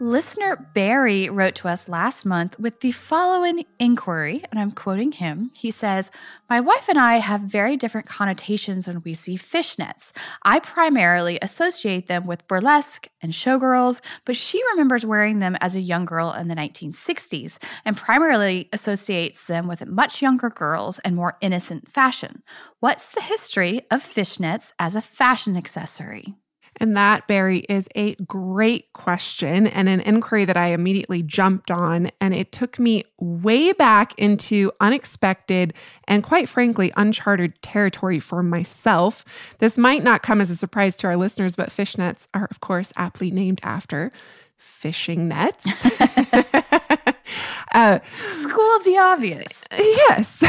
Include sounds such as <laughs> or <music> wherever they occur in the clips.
Listener Barry wrote to us last month with the following inquiry, and I'm quoting him. He says, My wife and I have very different connotations when we see fishnets. I primarily associate them with burlesque and showgirls, but she remembers wearing them as a young girl in the 1960s and primarily associates them with much younger girls and more innocent fashion. What's the history of fishnets as a fashion accessory? And that, Barry, is a great question and an inquiry that I immediately jumped on. And it took me way back into unexpected and, quite frankly, uncharted territory for myself. This might not come as a surprise to our listeners, but fishnets are, of course, aptly named after fishing nets. <laughs> <laughs> uh, School of the obvious. Yes.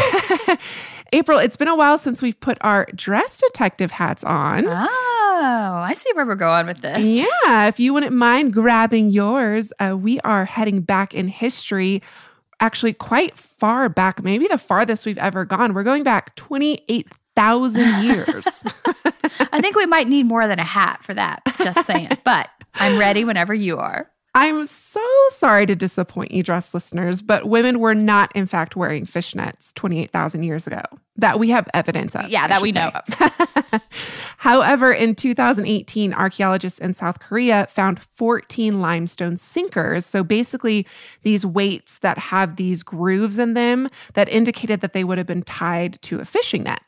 <laughs> April, it's been a while since we've put our dress detective hats on. Oh, I see where we're going with this. Yeah. If you wouldn't mind grabbing yours, uh, we are heading back in history, actually, quite far back, maybe the farthest we've ever gone. We're going back 28,000 <laughs> years. I think we might need more than a hat for that, just saying. <laughs> But I'm ready whenever you are. I'm so sorry to disappoint you, dress listeners, but women were not, in fact, wearing fishnets 28,000 years ago that we have evidence of. Yeah, I that we know of. <laughs> <laughs> However, in 2018, archaeologists in South Korea found 14 limestone sinkers. So basically, these weights that have these grooves in them that indicated that they would have been tied to a fishing net.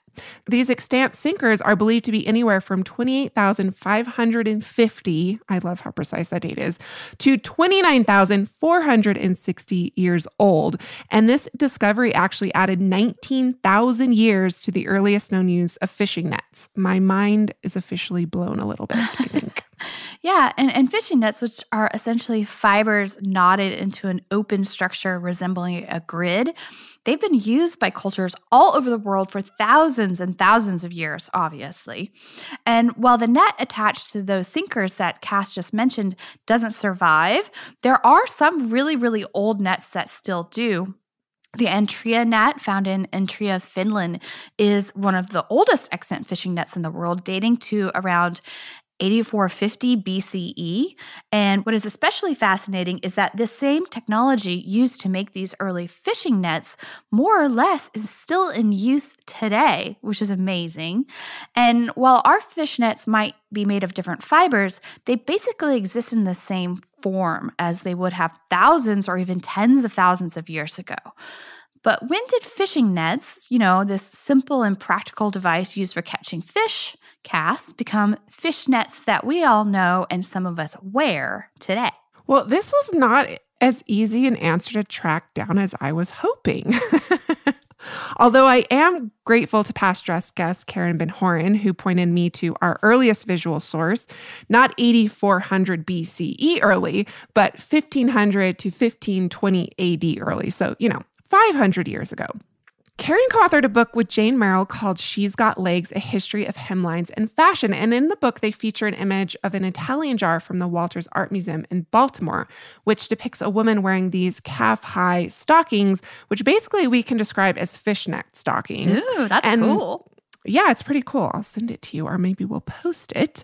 These extant sinkers are believed to be anywhere from 28,550, I love how precise that date is, to 29,460 years old. And this discovery actually added 19,000 years to the earliest known use of fishing nets. My mind is officially blown a little bit, I think. <laughs> yeah, and, and fishing nets, which are essentially fibers knotted into an open structure resembling a grid, They've been used by cultures all over the world for thousands and thousands of years, obviously. And while the net attached to those sinkers that Cass just mentioned doesn't survive, there are some really, really old nets that still do. The Antrea net, found in Antrea, Finland, is one of the oldest extant fishing nets in the world, dating to around 8450 BCE. And what is especially fascinating is that this same technology used to make these early fishing nets more or less is still in use today, which is amazing. And while our fish nets might be made of different fibers, they basically exist in the same form as they would have thousands or even tens of thousands of years ago. But when did fishing nets, you know, this simple and practical device used for catching fish, casts become fishnets that we all know and some of us wear today? Well, this was not as easy an answer to track down as I was hoping. <laughs> Although I am grateful to past dress guest Karen Ben Horen, who pointed me to our earliest visual source, not 8400 BCE early, but 1500 to 1520 AD early. So, you know, 500 years ago. Karen co authored a book with Jane Merrill called She's Got Legs A History of Hemlines and Fashion. And in the book, they feature an image of an Italian jar from the Walters Art Museum in Baltimore, which depicts a woman wearing these calf high stockings, which basically we can describe as fishnet stockings. Ooh, that's and cool. Yeah, it's pretty cool. I'll send it to you, or maybe we'll post it.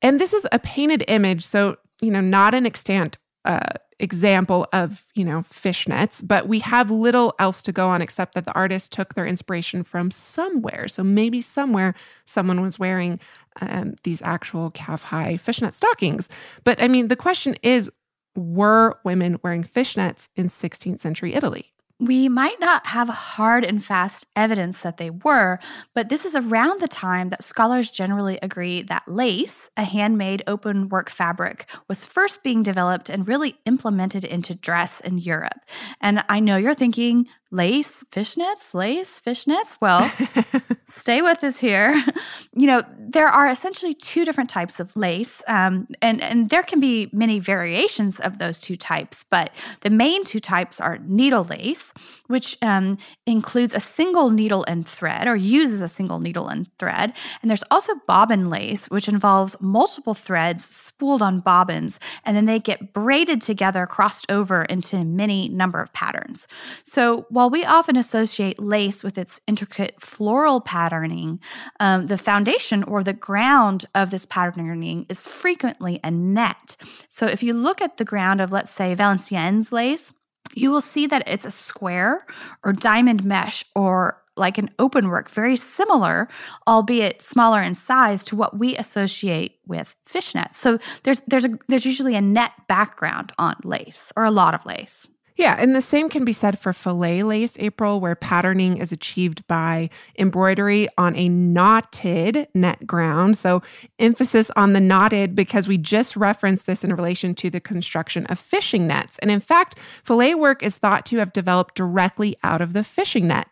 And this is a painted image. So, you know, not an extant uh, example of, you know, fishnets, but we have little else to go on except that the artist took their inspiration from somewhere. So maybe somewhere someone was wearing um, these actual calf high fishnet stockings. But I mean, the question is were women wearing fishnets in 16th century Italy? We might not have hard and fast evidence that they were, but this is around the time that scholars generally agree that lace, a handmade open work fabric, was first being developed and really implemented into dress in Europe. And I know you're thinking, lace fishnets, lace fishnets. Well, <laughs> stay with us here. <laughs> You know, there are essentially two different types of lace, um, and and there can be many variations of those two types. But the main two types are needle lace, which um, includes a single needle and thread, or uses a single needle and thread, and there's also bobbin lace, which involves multiple threads spooled on bobbins, and then they get braided together, crossed over into many number of patterns. So while we often associate lace with its intricate floral patterning, um, the foundation or the ground of this patterning is frequently a net. So if you look at the ground of, let's say, Valenciennes lace, you will see that it's a square or diamond mesh or like an open work, very similar, albeit smaller in size to what we associate with fishnets. So there's there's a there's usually a net background on lace or a lot of lace. Yeah, and the same can be said for filet lace, April, where patterning is achieved by embroidery on a knotted net ground. So, emphasis on the knotted because we just referenced this in relation to the construction of fishing nets. And in fact, filet work is thought to have developed directly out of the fishing net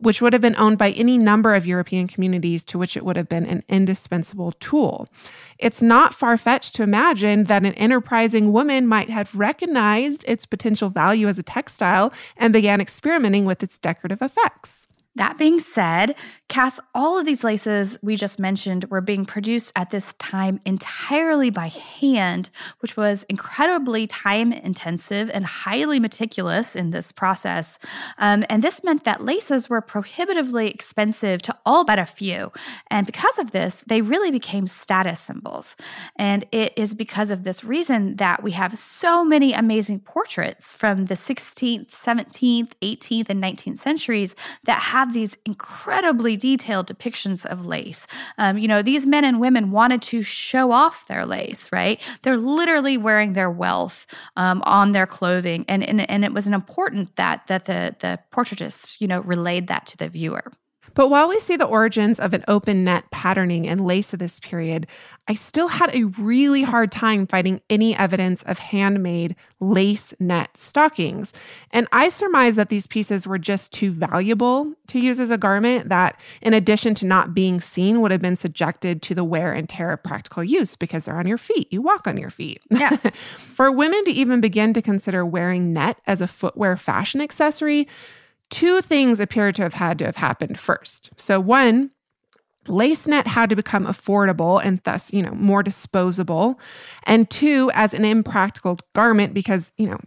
which would have been owned by any number of European communities to which it would have been an indispensable tool. It's not far fetched to imagine that an enterprising woman might have recognized its potential value as a textile and began experimenting with its decorative effects. That being said, Cass, all of these laces we just mentioned were being produced at this time entirely by hand, which was incredibly time intensive and highly meticulous in this process. Um, and this meant that laces were prohibitively expensive to all but a few. And because of this, they really became status symbols. And it is because of this reason that we have so many amazing portraits from the 16th, 17th, 18th, and 19th centuries that have have these incredibly detailed depictions of lace. Um, you know, these men and women wanted to show off their lace, right? They're literally wearing their wealth um, on their clothing, and, and and it was an important that that the the portraitist, you know, relayed that to the viewer. But while we see the origins of an open net patterning and lace of this period, I still had a really hard time finding any evidence of handmade lace net stockings. And I surmise that these pieces were just too valuable to use as a garment, that in addition to not being seen, would have been subjected to the wear and tear of practical use because they're on your feet. You walk on your feet. Yeah. <laughs> For women to even begin to consider wearing net as a footwear fashion accessory, two things appear to have had to have happened first. So, one, lace net had to become affordable and thus, you know, more disposable. And two, as an impractical garment, because, you know,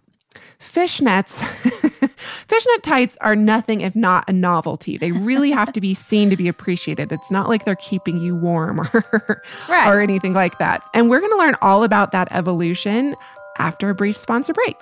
fishnets, <laughs> fishnet tights are nothing if not a novelty. They really have to be seen to be appreciated. It's not like they're keeping you warm <laughs> or, right. or anything like that. And we're going to learn all about that evolution after a brief sponsor break.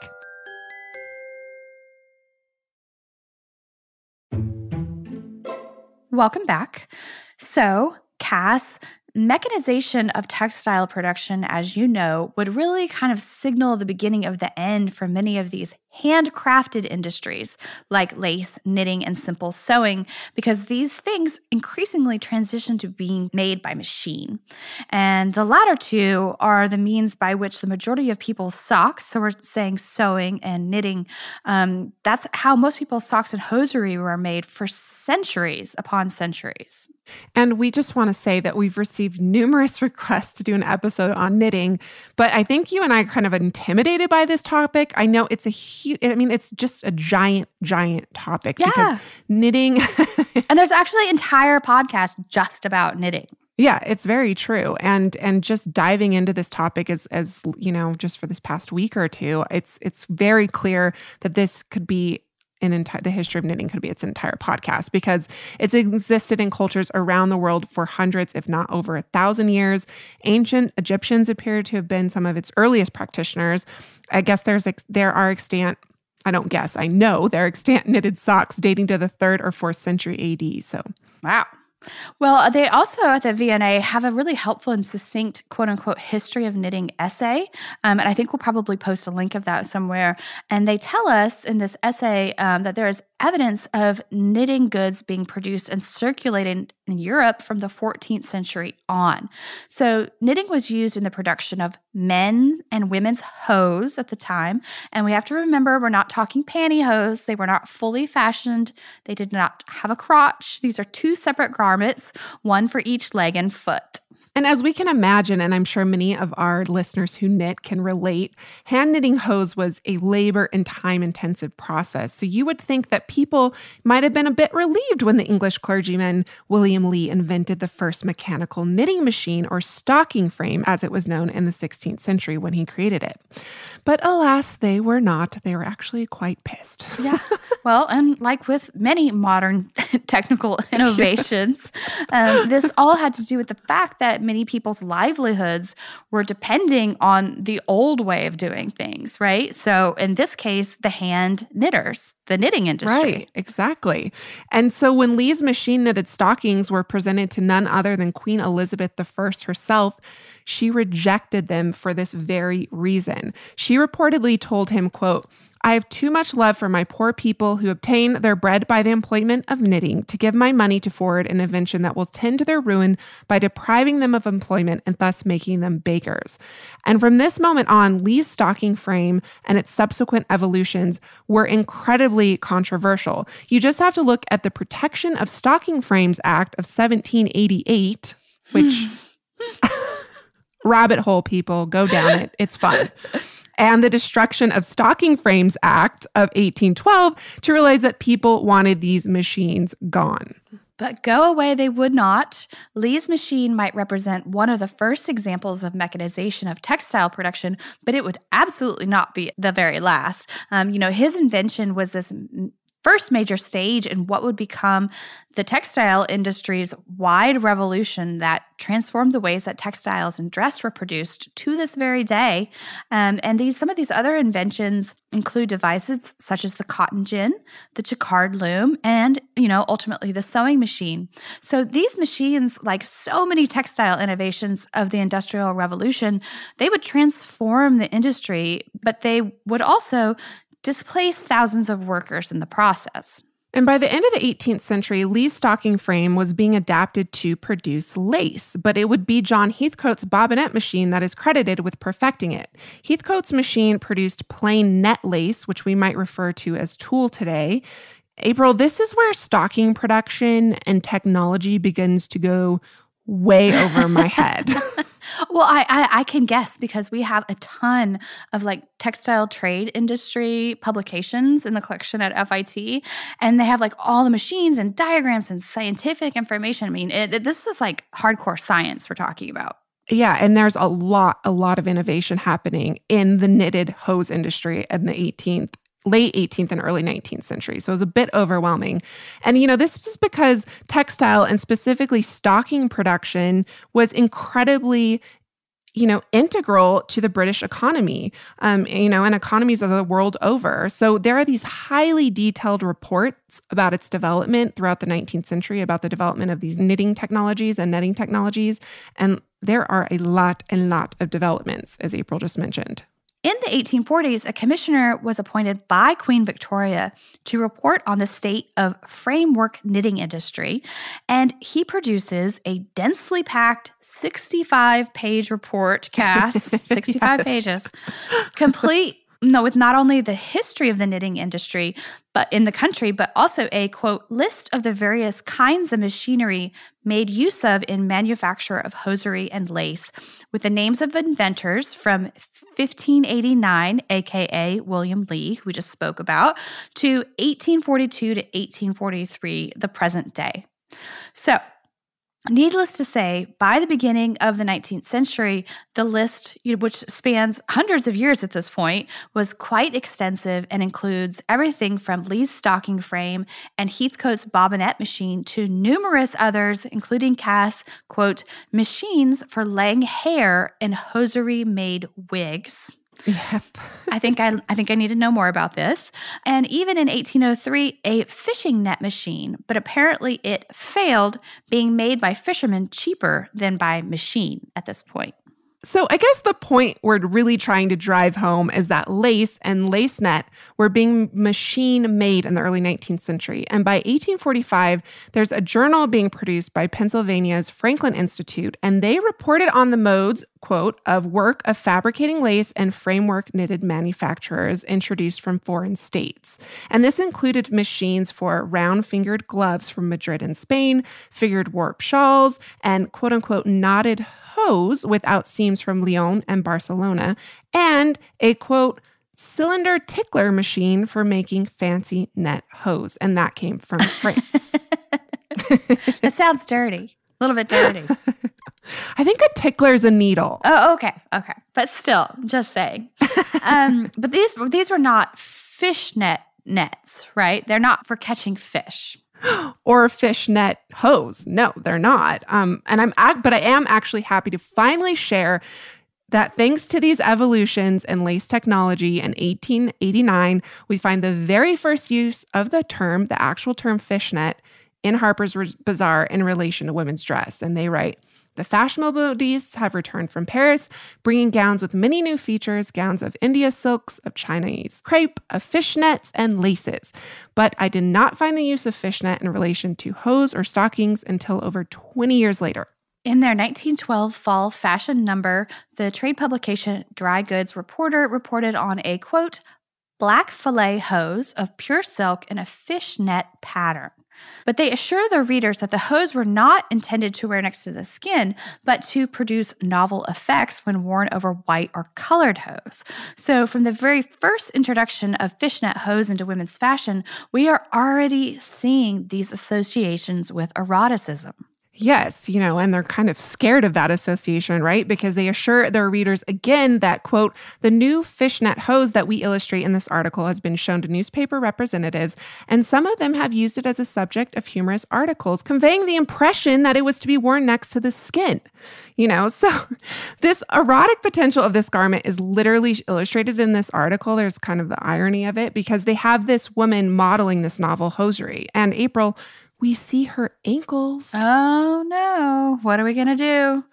Welcome back. So, Cass, mechanization of textile production, as you know, would really kind of signal the beginning of the end for many of these handcrafted industries like lace, knitting, and simple sewing, because these things increasingly transition to being made by machine. And the latter two are the means by which the majority of people's socks, so we're saying sewing and knitting, um, that's how most people's socks and hosiery were made for centuries upon centuries. And we just want to say that we've received numerous <laughs> requests to do an episode on knitting, but I think you and I are kind of intimidated by this topic. I know it's a huge, I mean, it's just a giant, giant topic yeah. because knitting. <laughs> and there's actually entire podcast just about knitting. Yeah, it's very true. And and just diving into this topic as as you know, just for this past week or two, it's it's very clear that this could be an entire the history of knitting could be its entire podcast because it's existed in cultures around the world for hundreds if not over a thousand years. Ancient egyptians appear to have been some of its earliest practitioners. I guess there's there are extant i don't guess i know there are extant knitted socks dating to the third or fourth century ad so. Wow well, they also at the V&A have a really helpful and succinct quote unquote history of knitting essay. Um, and I think we'll probably post a link of that somewhere. And they tell us in this essay um, that there is evidence of knitting goods being produced and circulated in Europe from the 14th century on. So, knitting was used in the production of men and women's hose at the time. And we have to remember we're not talking pantyhose, they were not fully fashioned, they did not have a crotch. These are two separate garments, one for each leg and foot. And as we can imagine, and I'm sure many of our listeners who knit can relate, hand knitting hose was a labor and time intensive process. So you would think that people might have been a bit relieved when the English clergyman William Lee invented the first mechanical knitting machine or stocking frame, as it was known in the 16th century when he created it. But alas, they were not. They were actually quite pissed. <laughs> Yeah. Well, and like with many modern <laughs> technical <laughs> innovations, um, this all had to do with the fact that many people's livelihoods were depending on the old way of doing things, right? So in this case, the hand knitters, the knitting industry. Right, exactly. And so when Lee's machine knitted stockings were presented to none other than Queen Elizabeth I herself, she rejected them for this very reason. She reportedly told him, quote, I have too much love for my poor people who obtain their bread by the employment of knitting to give my money to forward an invention that will tend to their ruin by depriving them of employment and thus making them bakers. And from this moment on, Lee's stocking frame and its subsequent evolutions were incredibly controversial. You just have to look at the Protection of Stocking Frames Act of 1788, which <laughs> <laughs> rabbit hole people go down it. It's fun and the Destruction of Stocking Frames Act of 1812 to realize that people wanted these machines gone. But go away they would not. Lee's machine might represent one of the first examples of mechanization of textile production, but it would absolutely not be the very last. Um, you know, his invention was this first major stage in what would become the textile industry's wide revolution that transformed the ways that textiles and dress were produced to this very day. Um, and these some of these other inventions include devices such as the cotton gin, the jacquard loom, and you know ultimately the sewing machine. So these machines, like so many textile innovations of the Industrial Revolution, they would transform the industry, but they would also displaced thousands of workers in the process. And by the end of the 18th century, Lee's stocking frame was being adapted to produce lace, but it would be John Heathcote's bobbinet machine that is credited with perfecting it. Heathcote's machine produced plain net lace, which we might refer to as tulle today. April, this is where stocking production and technology begins to go way over my head. <laughs> well, I, I, I can guess because we have a ton of like textile trade industry publications in the collection at FIT, and they have like all the machines and diagrams and scientific information. I mean, it, this is like hardcore science we're talking about. Yeah, and there's a lot, a lot of innovation happening in the knitted hose industry in the 18th late 18th and early 19th century. So it was a bit overwhelming. And, you know, this was because textile and specifically stocking production was incredibly you know, integral to the British economy, um, you know, and economies of the world over. So there are these highly detailed reports about its development throughout the 19th century, about the development of these knitting technologies and netting technologies. And there are a lot and lot of developments, as April just mentioned. In the 1840s, a commissioner was appointed by Queen Victoria to report on the state of framework knitting industry, and he produces a densely packed 65 page report, Cass, <laughs> 65 pages, complete no, with not only the history of the knitting industry, but in the country, but also a quote list of the various kinds of machinery made use of in manufacture of hosiery and lace, with the names of inventors from 1589, aka William Lee, who we just spoke about, to 1842 to 1843, the present day. So Needless to say, by the beginning of the 19th century, the list, which spans hundreds of years at this point, was quite extensive and includes everything from Lee's stocking frame and Heathcote's bobbinet machine to numerous others, including Cass, quote, machines for laying hair in hosiery made wigs. Yep. <laughs> I think I, I think I need to know more about this. And even in 1803, a fishing net machine, but apparently it failed, being made by fishermen cheaper than by machine at this point. So, I guess the point we're really trying to drive home is that lace and lace net were being machine made in the early 19th century. And by 1845, there's a journal being produced by Pennsylvania's Franklin Institute, and they reported on the modes, quote, of work of fabricating lace and framework knitted manufacturers introduced from foreign states. And this included machines for round fingered gloves from Madrid and Spain, figured warp shawls, and quote unquote knotted hose without seams from Lyon and Barcelona, and a quote, cylinder tickler machine for making fancy net hose. And that came from <laughs> France. <laughs> it sounds dirty. A little bit dirty. <laughs> I think a tickler is a needle. Oh, okay. Okay. But still, just saying. um, but these these were not fishnet nets, right? They're not for catching fish. <gasps> or a fishnet hose. No, they're not. Um, and I'm, but I am actually happy to finally share that thanks to these evolutions in lace technology in 1889, we find the very first use of the term, the actual term fishnet, in Harper's Bazaar in relation to women's dress. And they write, the fashionable modistes have returned from Paris, bringing gowns with many new features gowns of India silks, of Chinese crepe, of fishnets, and laces. But I did not find the use of fishnet in relation to hose or stockings until over 20 years later. In their 1912 fall fashion number, the trade publication Dry Goods Reporter reported on a quote, black filet hose of pure silk in a fishnet pattern. But they assure their readers that the hose were not intended to wear next to the skin, but to produce novel effects when worn over white or colored hose. So, from the very first introduction of fishnet hose into women's fashion, we are already seeing these associations with eroticism. Yes, you know, and they're kind of scared of that association, right? Because they assure their readers again that, quote, the new fishnet hose that we illustrate in this article has been shown to newspaper representatives, and some of them have used it as a subject of humorous articles, conveying the impression that it was to be worn next to the skin. You know, so <laughs> this erotic potential of this garment is literally illustrated in this article. There's kind of the irony of it because they have this woman modeling this novel hosiery. And April, we see her ankles. Oh no. What are we going to do?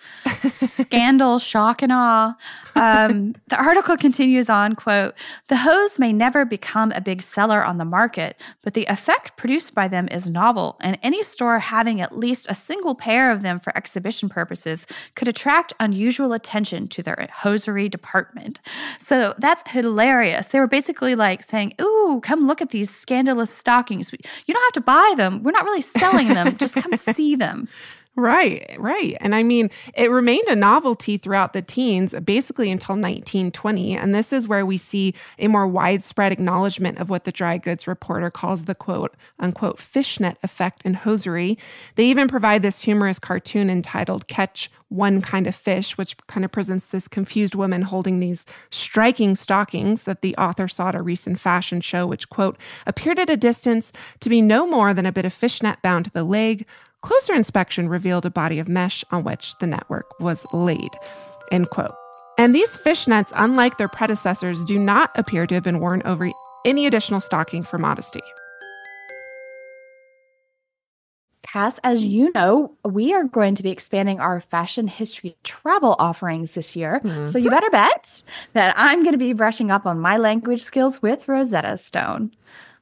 Scandal, shock, and awe. Um, <laughs> the article continues on quote, the hose may never become a big seller on the market, but the effect produced by them is novel, and any store having at least a single pair of them for exhibition purposes could attract unusual attention to their hosiery department. So that's hilarious. They were basically like saying, Ooh, come look at these scandalous stockings. You don't have to buy them. We're not really really selling them. Just come <laughs> see them. Right, right. And I mean, it remained a novelty throughout the teens, basically until 1920. And this is where we see a more widespread acknowledgement of what the dry goods reporter calls the quote unquote fishnet effect in hosiery. They even provide this humorous cartoon entitled Catch One Kind of Fish, which kind of presents this confused woman holding these striking stockings that the author saw at a recent fashion show, which, quote, appeared at a distance to be no more than a bit of fishnet bound to the leg Closer inspection revealed a body of mesh on which the network was laid. End quote. And these fishnets, unlike their predecessors, do not appear to have been worn over any additional stocking for modesty. Cass, as you know, we are going to be expanding our fashion history travel offerings this year. Mm-hmm. So you better bet that I'm going to be brushing up on my language skills with Rosetta Stone.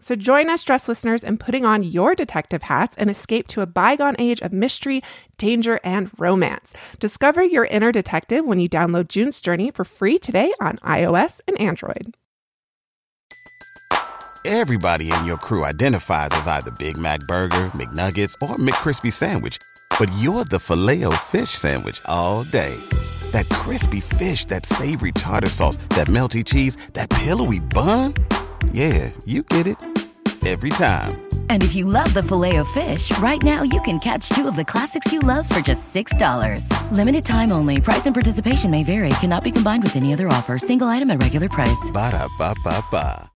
So join us, dress listeners, in putting on your detective hats and escape to a bygone age of mystery, danger, and romance. Discover your inner detective when you download June's Journey for free today on iOS and Android. Everybody in your crew identifies as either Big Mac Burger, McNuggets, or McCrispy Sandwich. But you're the filet fish Sandwich all day. That crispy fish, that savory tartar sauce, that melty cheese, that pillowy bun. Yeah, you get it. Every time. And if you love the filet of fish, right now you can catch two of the classics you love for just $6. Limited time only. Price and participation may vary. Cannot be combined with any other offer. Single item at regular price. Ba da ba ba ba.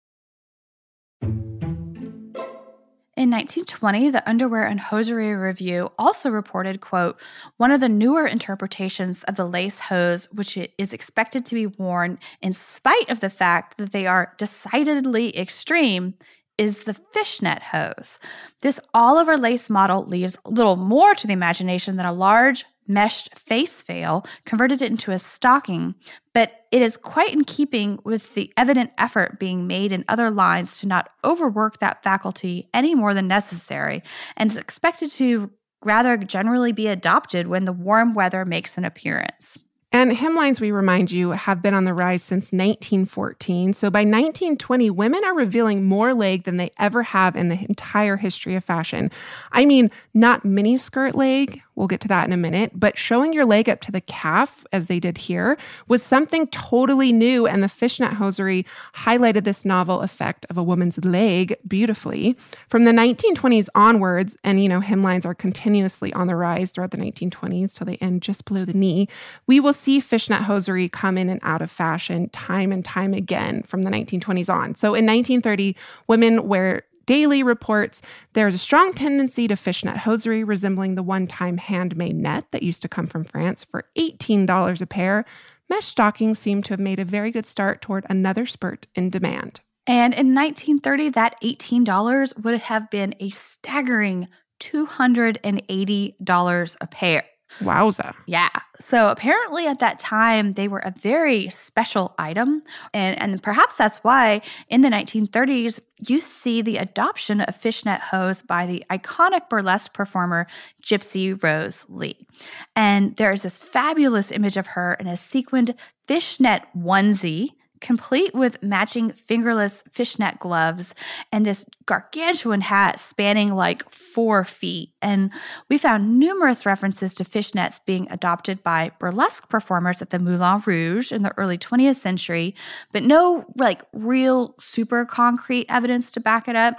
In 1920, the Underwear and Hosiery Review also reported, quote, one of the newer interpretations of the lace hose, which is expected to be worn in spite of the fact that they are decidedly extreme, is the fishnet hose. This all over lace model leaves little more to the imagination than a large meshed face veil converted it into a stocking, but it is quite in keeping with the evident effort being made in other lines to not overwork that faculty any more than necessary, and is expected to rather generally be adopted when the warm weather makes an appearance. And hemlines, we remind you, have been on the rise since 1914. So by 1920, women are revealing more leg than they ever have in the entire history of fashion. I mean, not miniskirt leg, we'll get to that in a minute, but showing your leg up to the calf, as they did here, was something totally new. And the fishnet hosiery highlighted this novel effect of a woman's leg beautifully. From the 1920s onwards, and you know, hemlines are continuously on the rise throughout the 1920s till they end just below the knee, we will see fishnet hosiery come in and out of fashion time and time again from the 1920s on. So in 1930, women wear Daily reports there's a strong tendency to fishnet hosiery resembling the one time handmade net that used to come from France for $18 a pair. Mesh stockings seem to have made a very good start toward another spurt in demand. And in 1930, that $18 would have been a staggering $280 a pair. Wowza. Yeah. So apparently at that time they were a very special item. And, and perhaps that's why in the 1930s you see the adoption of fishnet hose by the iconic burlesque performer Gypsy Rose Lee. And there's this fabulous image of her in a sequined fishnet onesie complete with matching fingerless fishnet gloves and this gargantuan hat spanning like four feet. And we found numerous references to fishnets being adopted by burlesque performers at the Moulin Rouge in the early 20th century, but no like real super concrete evidence to back it up.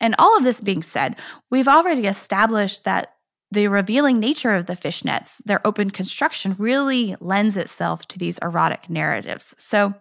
And all of this being said, we've already established that the revealing nature of the fishnets, their open construction, really lends itself to these erotic narratives. So,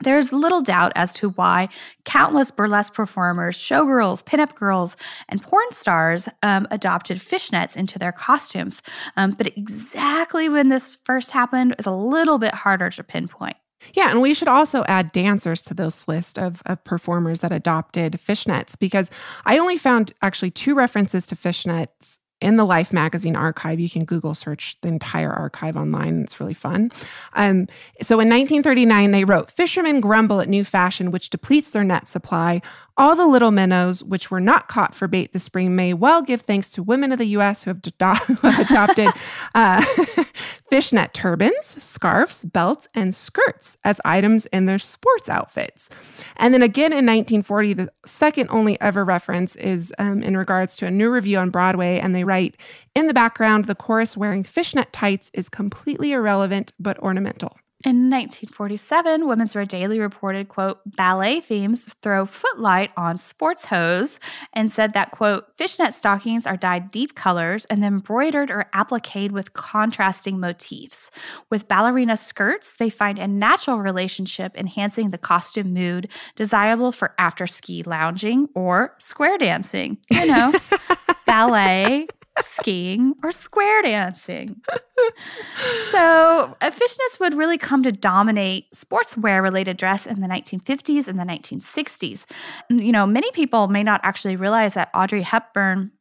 there's little doubt as to why countless burlesque performers, showgirls, pinup girls, and porn stars um, adopted fishnets into their costumes. Um, but exactly when this first happened is a little bit harder to pinpoint. Yeah, and we should also add dancers to this list of, of performers that adopted fishnets because I only found actually two references to fishnets in the Life magazine archive. You can Google search the entire archive online. It's really fun. Um, so in 1939, they wrote Fishermen grumble at new fashion, which depletes their net supply. All the little minnows, which were not caught for bait this spring, may well give thanks to women of the U.S. who have, do- <laughs> who have adopted uh, <laughs> fishnet turbans, scarves, belts, and skirts as items in their sports outfits. And then again in 1940, the second only ever reference is um, in regards to a new review on Broadway, and they write in the background, the chorus wearing fishnet tights is completely irrelevant but ornamental. In 1947, Women's Wear Daily reported, quote, ballet themes throw footlight on sports hose and said that, quote, fishnet stockings are dyed deep colors and then embroidered or appliqued with contrasting motifs. With ballerina skirts, they find a natural relationship enhancing the costume mood, desirable for after ski lounging or square dancing. You know, <laughs> ballet, skiing, or square dancing. <laughs> so, fishnets would really come to dominate sportswear related dress in the 1950s and the 1960s. You know, many people may not actually realize that Audrey Hepburn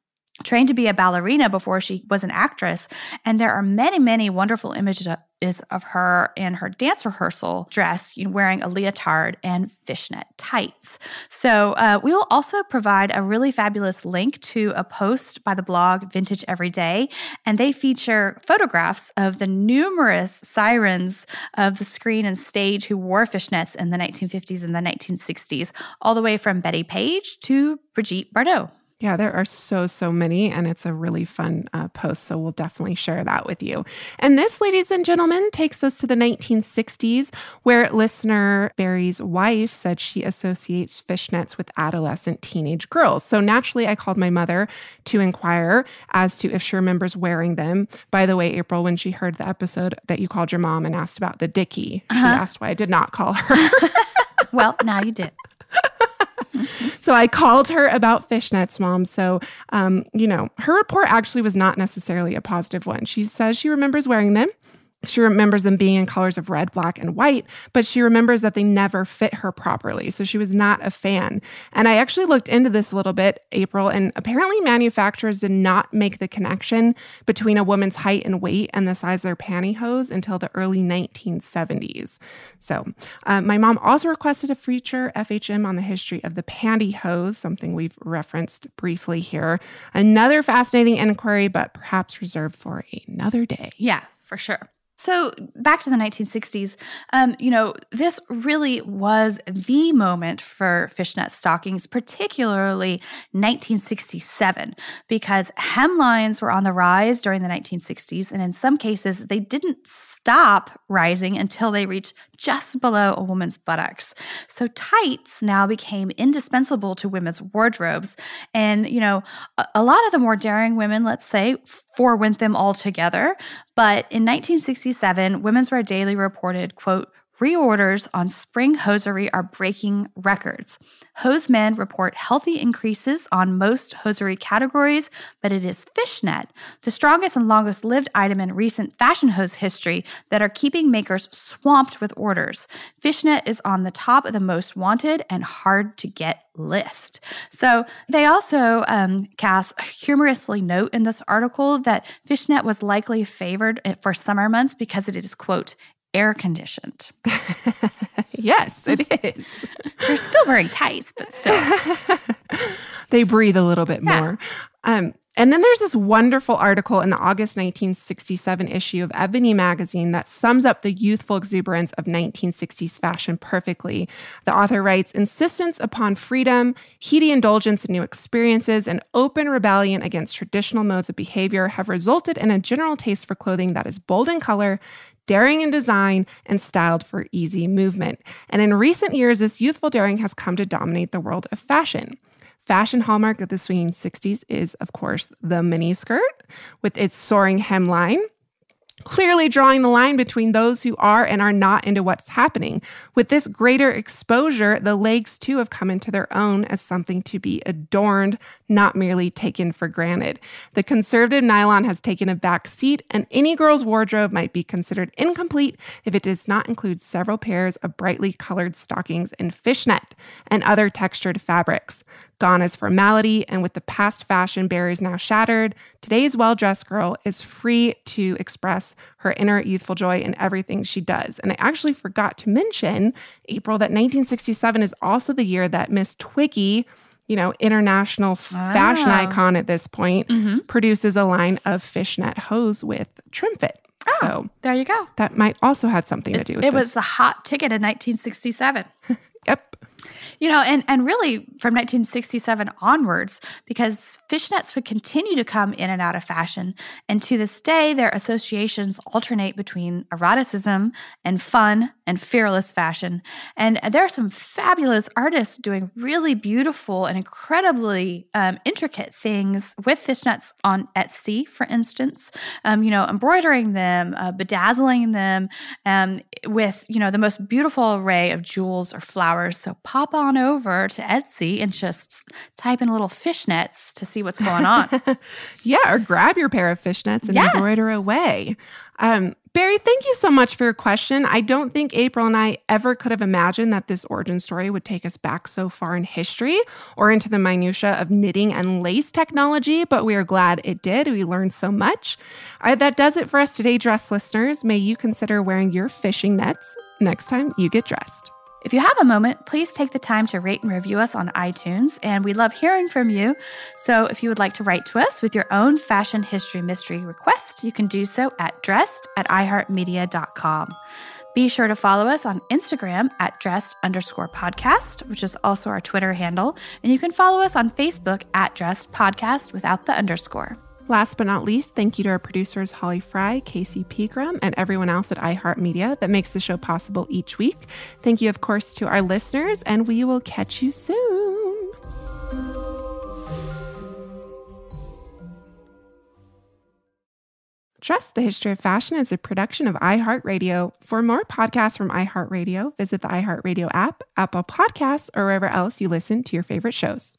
trained to be a ballerina before she was an actress. And there are many, many wonderful images of her in her dance rehearsal dress, you know, wearing a leotard and fishnet tights. So uh, we will also provide a really fabulous link to a post by the blog Vintage Every Day, and they feature photographs of the numerous sirens of the screen and stage who wore fishnets in the 1950s and the 1960s, all the way from Bettie Page to Brigitte Bardot. Yeah, there are so, so many, and it's a really fun uh, post. So we'll definitely share that with you. And this, ladies and gentlemen, takes us to the 1960s, where listener Barry's wife said she associates fishnets with adolescent teenage girls. So naturally, I called my mother to inquire as to if she remembers wearing them. By the way, April, when she heard the episode that you called your mom and asked about the Dickie, uh-huh. she asked why I did not call her. <laughs> well, now you did. <laughs> so I called her about fishnets, mom. So, um, you know, her report actually was not necessarily a positive one. She says she remembers wearing them. She remembers them being in colors of red, black, and white, but she remembers that they never fit her properly. So she was not a fan. And I actually looked into this a little bit, April, and apparently manufacturers did not make the connection between a woman's height and weight and the size of their pantyhose until the early 1970s. So uh, my mom also requested a feature FHM on the history of the pantyhose, something we've referenced briefly here. Another fascinating inquiry, but perhaps reserved for another day. Yeah, for sure. So, back to the 1960s, um, you know, this really was the moment for fishnet stockings, particularly 1967, because hemlines were on the rise during the 1960s. And in some cases, they didn't stop rising until they reach just below a woman's buttocks. So tights now became indispensable to women's wardrobes. And, you know, a, a lot of the more daring women, let's say, forewent them altogether. But in 1967, Women's Wear Daily reported, quote, Reorders on spring hosiery are breaking records. Hosemen report healthy increases on most hosiery categories, but it is fishnet, the strongest and longest lived item in recent fashion hose history, that are keeping makers swamped with orders. Fishnet is on the top of the most wanted and hard to get list. So they also, um, Cass, humorously note in this article that fishnet was likely favored eh, for summer months because it is, quote, air conditioned. <laughs> yes, it is. <laughs> They're still wearing tights, but still. <laughs> they breathe a little bit yeah. more. Um, and then there's this wonderful article in the August 1967 issue of Ebony magazine that sums up the youthful exuberance of 1960s fashion perfectly. The author writes Insistence upon freedom, heady indulgence in new experiences, and open rebellion against traditional modes of behavior have resulted in a general taste for clothing that is bold in color, daring in design, and styled for easy movement. And in recent years, this youthful daring has come to dominate the world of fashion. Fashion hallmark of the swinging 60s is, of course, the miniskirt with its soaring hemline clearly drawing the line between those who are and are not into what's happening. With this greater exposure, the legs too have come into their own as something to be adorned, not merely taken for granted. The conservative nylon has taken a back seat, and any girl's wardrobe might be considered incomplete if it does not include several pairs of brightly colored stockings in fishnet and other textured fabrics. Gone is formality, and with the past fashion barriers now shattered, today's well dressed girl is free to express her inner youthful joy in everything she does. And I actually forgot to mention, April, that 1967 is also the year that Miss Twiggy you know, international fashion icon at this point, Mm-hmm. produces a line of fishnet hose with trim fit. Oh, so there you go. that might also had something to do with it this. was the hot ticket in 1967. <laughs> yep. You know, and and really from 1967 onwards, because fishnets would continue to come in and out of fashion, and to this day, their associations alternate between eroticism and fun and fearless fashion. And there are some fabulous artists doing really beautiful and incredibly um, intricate things with fishnets on Etsy, for instance. Um, you know, embroidering them, uh, bedazzling them, um, with you know the most beautiful array of jewels or flowers. So pop on over to Etsy and just type in little fishnets to see what's going on. <laughs> Yeah, or grab your pair of fishnets and Yeah. embroider away. Um, Barry, thank you so much for your question. I don't think April and I ever could have imagined that this origin story would take us back so far in history or into the minutia of knitting and lace technology, but we are glad it did. We learned so much. Uh, that does it for us today, dress listeners. May you consider wearing your fishing nets next time you get dressed. If you have a moment, please take the time to rate and review us on iTunes, and we love hearing from you. So if you would like to write to us with your own fashion history mystery request, you can do so at dressed at iheartmedia.com. Be sure to follow us on Instagram at dressed underscore podcast, which is also our Twitter handle. And you can follow us on Facebook at dressed podcast without the underscore. Last but not least, thank you to our producers Holly Fry, Casey Pegram, and everyone else at iHeartMedia that makes the show possible each week. Thank you, of course, to our listeners, and we will catch you soon. Dressed the History of Fashion is a production of iHeartRadio. For more podcasts from iHeartRadio, visit the iHeartRadio app, Apple Podcasts, or wherever else you listen to your favorite shows.